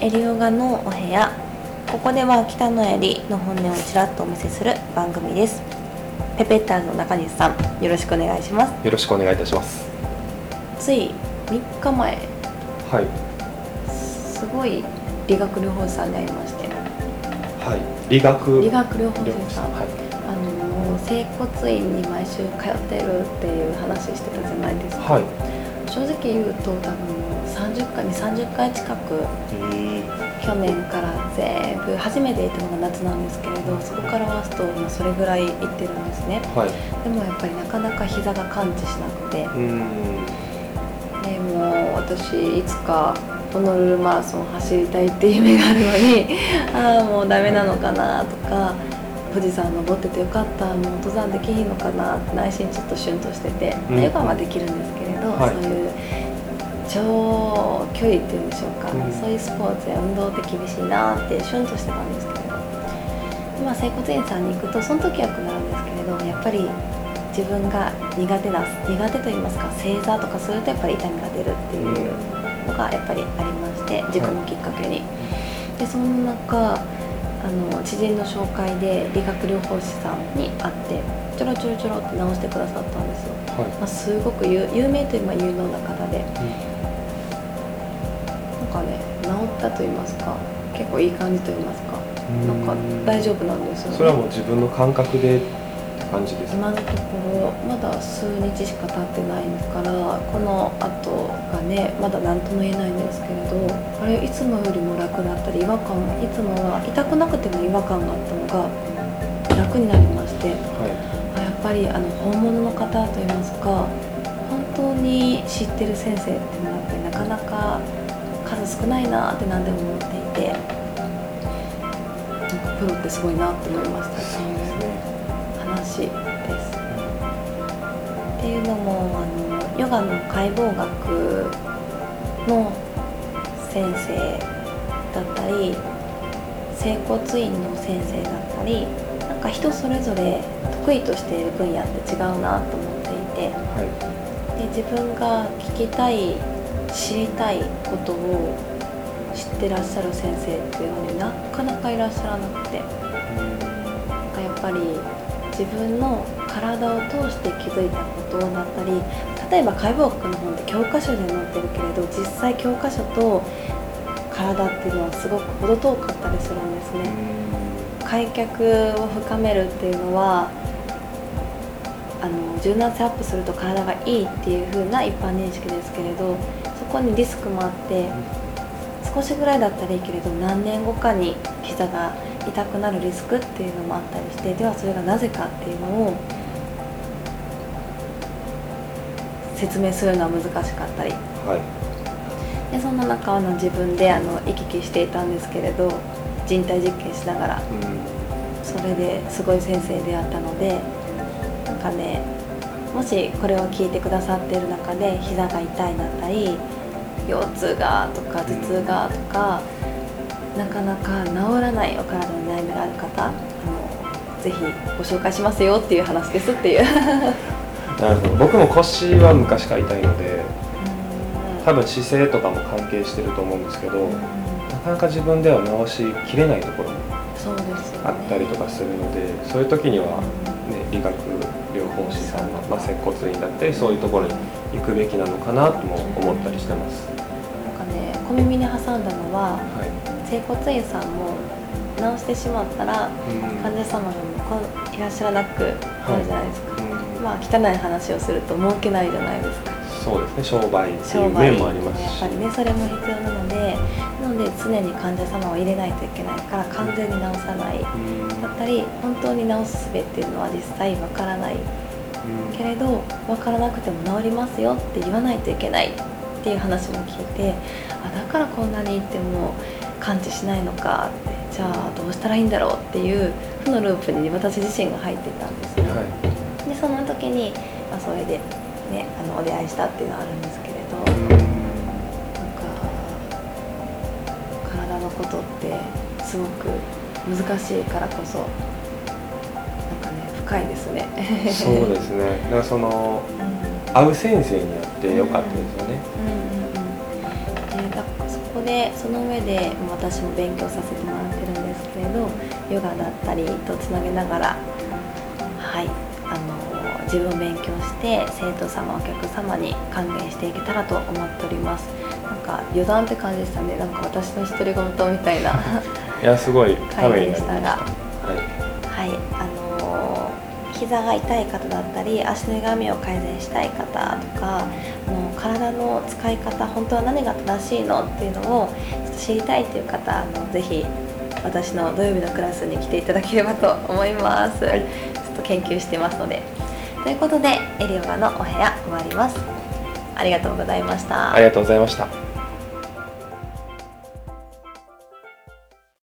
エリオガのお部屋。ここでは北野襟の本音をちらっとお見せする番組です。ペペッターズの中西さんよろしくお願いします。よろしくお願いいたします。つい3日前。はい。すごい理学療法士さんに会いまして。はい。理学理学療法士さん、はい。あの整骨院に毎週通ってるっていう話してたじゃないですか、はい。正直言うと多分30回に30回近く。去年から全部初めて行ったのが夏なんですけれどそこから合わすとまあそれぐらい行ってるんですね。はい。でもやっぱりなかなか膝が完治しなくて。でもう私いつかホノルルマラソン走りたいっていう夢があるのに ああもうダメなのかなとか富士山登っててよかったもう登山できひんのかなって内心ちょっとシュンとしてて、うん。ヨガはできるんですけれど、はい。そういう長距離っていうんでしょうか、うん。そういうスポーツや運動って厳しいなってシュンとしてたんですけれど今整骨院さんに行くとその時はよくなるんですけれどやっぱり自分が苦手な苦手と言いますか正座とかするとやっぱり痛みが出るっていうのがやっぱりありまして事故のきっかけに、でその中あの知人の紹介で理学療法士さんに会ってちょろちょろちょろって直してくださったんですよ、はい。まあ、すごく有有名というまあ有能な方で。なんかね治ったと言いますか結構いい感じと言いますかなんか大丈夫なんですよね。それはもう自分の感覚で感じですか？今のところまだ数日しか経ってないからこの後がねまだ何とも言えないんですけれどあれいつもよりも楽だったり違和感いつもは痛くなくても違和感があったのが楽になりまして。はあやっぱりあの本物の方といいますか本当に知ってる先生っていうのはやっぱりなかなか数少ないなって何でも思っていてなんかプロってすごいなって思いましたっていう話です。っていうのもあのヨガの解剖学の先生だったり整骨院の先生だったりなんか人それぞれ得意としている分野って違うなと思っていて。はで自分が聞きたい知りたいことを知ってらっしゃる先生っていうのになかなかいらっしゃらなくて。いなんかやっぱり自分の体を通して気づいたことだったり例えば解剖学の本って教科書で載ってるけれど実際教科書と体っていうのはすごく程遠かったりするんですね開脚を深めるっていうのはあの柔軟性アップすると体がいいっていう風な一般認識ですけれどそこにリスクもあって少しぐらいだったらいいけれど何年後かに膝が痛くなるリスクっていうのもあったりしてではそれがなぜかっていうのを説明するのは難しかったり。はい。でそんな中あの自分であの行き来していたんですけれど人体実験しながらうん。それですごい先生に出会ったのでなんかねもしこれを聞いてくださっている中で膝が痛いだったり腰痛がとか頭痛がとか、なかなか治らないお体の悩みがある方あのぜひご紹介しますよっていう話ですっていう。なるほど。僕も腰は昔から痛いので多分姿勢とかも関係してると思うんですけどなかなか自分では直しきれないところもあったりとかするのでそういう時には、ね、理学療法士さんの、まあ、接骨院だったりそういうところに行くべきなのかなとも思ったりしてます。なんかね小耳に挟んだのははい。整骨院さんも治してしまったらうん。患者様がこういらっしゃらなくなるじゃないですか、うん。まあ汚い話をすると儲けないじゃないですか。そうですね商売っていう面もありますし。やっぱりねそれも必要なのでで常に患者様を入れないといけないから完全に治さない。うん。だったり本当に治す術っていうのは実際わからない。うん。けれど分からなくても治りますよって言わないといけないっていう話も聞いてあだからこんなに言っても感知しないのかってじゃあどうしたらいいんだろうっていう負のループに私自身が入っていたんですね。はでその時に、まあ、それで、ね、あのお出会いしたっていうのはあるんですけれど、のことってすごく難しいからこそなんかね深いですね。そうですね。だからそのうん。会う先生によってよかったですよね。うんうんうん。でだそこでその上で私も勉強させてもらってるんですけれどヨガだったりとつなげながらはいあの自分を勉強して生徒様お客様に還元していけたらと思っておりますなんか余談って感じでしたね。なんか私の独り言みたいな。いやすごいた回めになりました。でしたがはい。はい、あのー膝が痛い方だったり足の歪みを改善したい方とかあの体の使い方本当は何が正しいのっていうのをちょっと知りたいっていう方あのぜひ私の土曜日のクラスに来ていただければと思います、はい。ちょっと研究してますので。ということでエリオガのお部屋終わりますありがとうございました。ありがとうございました。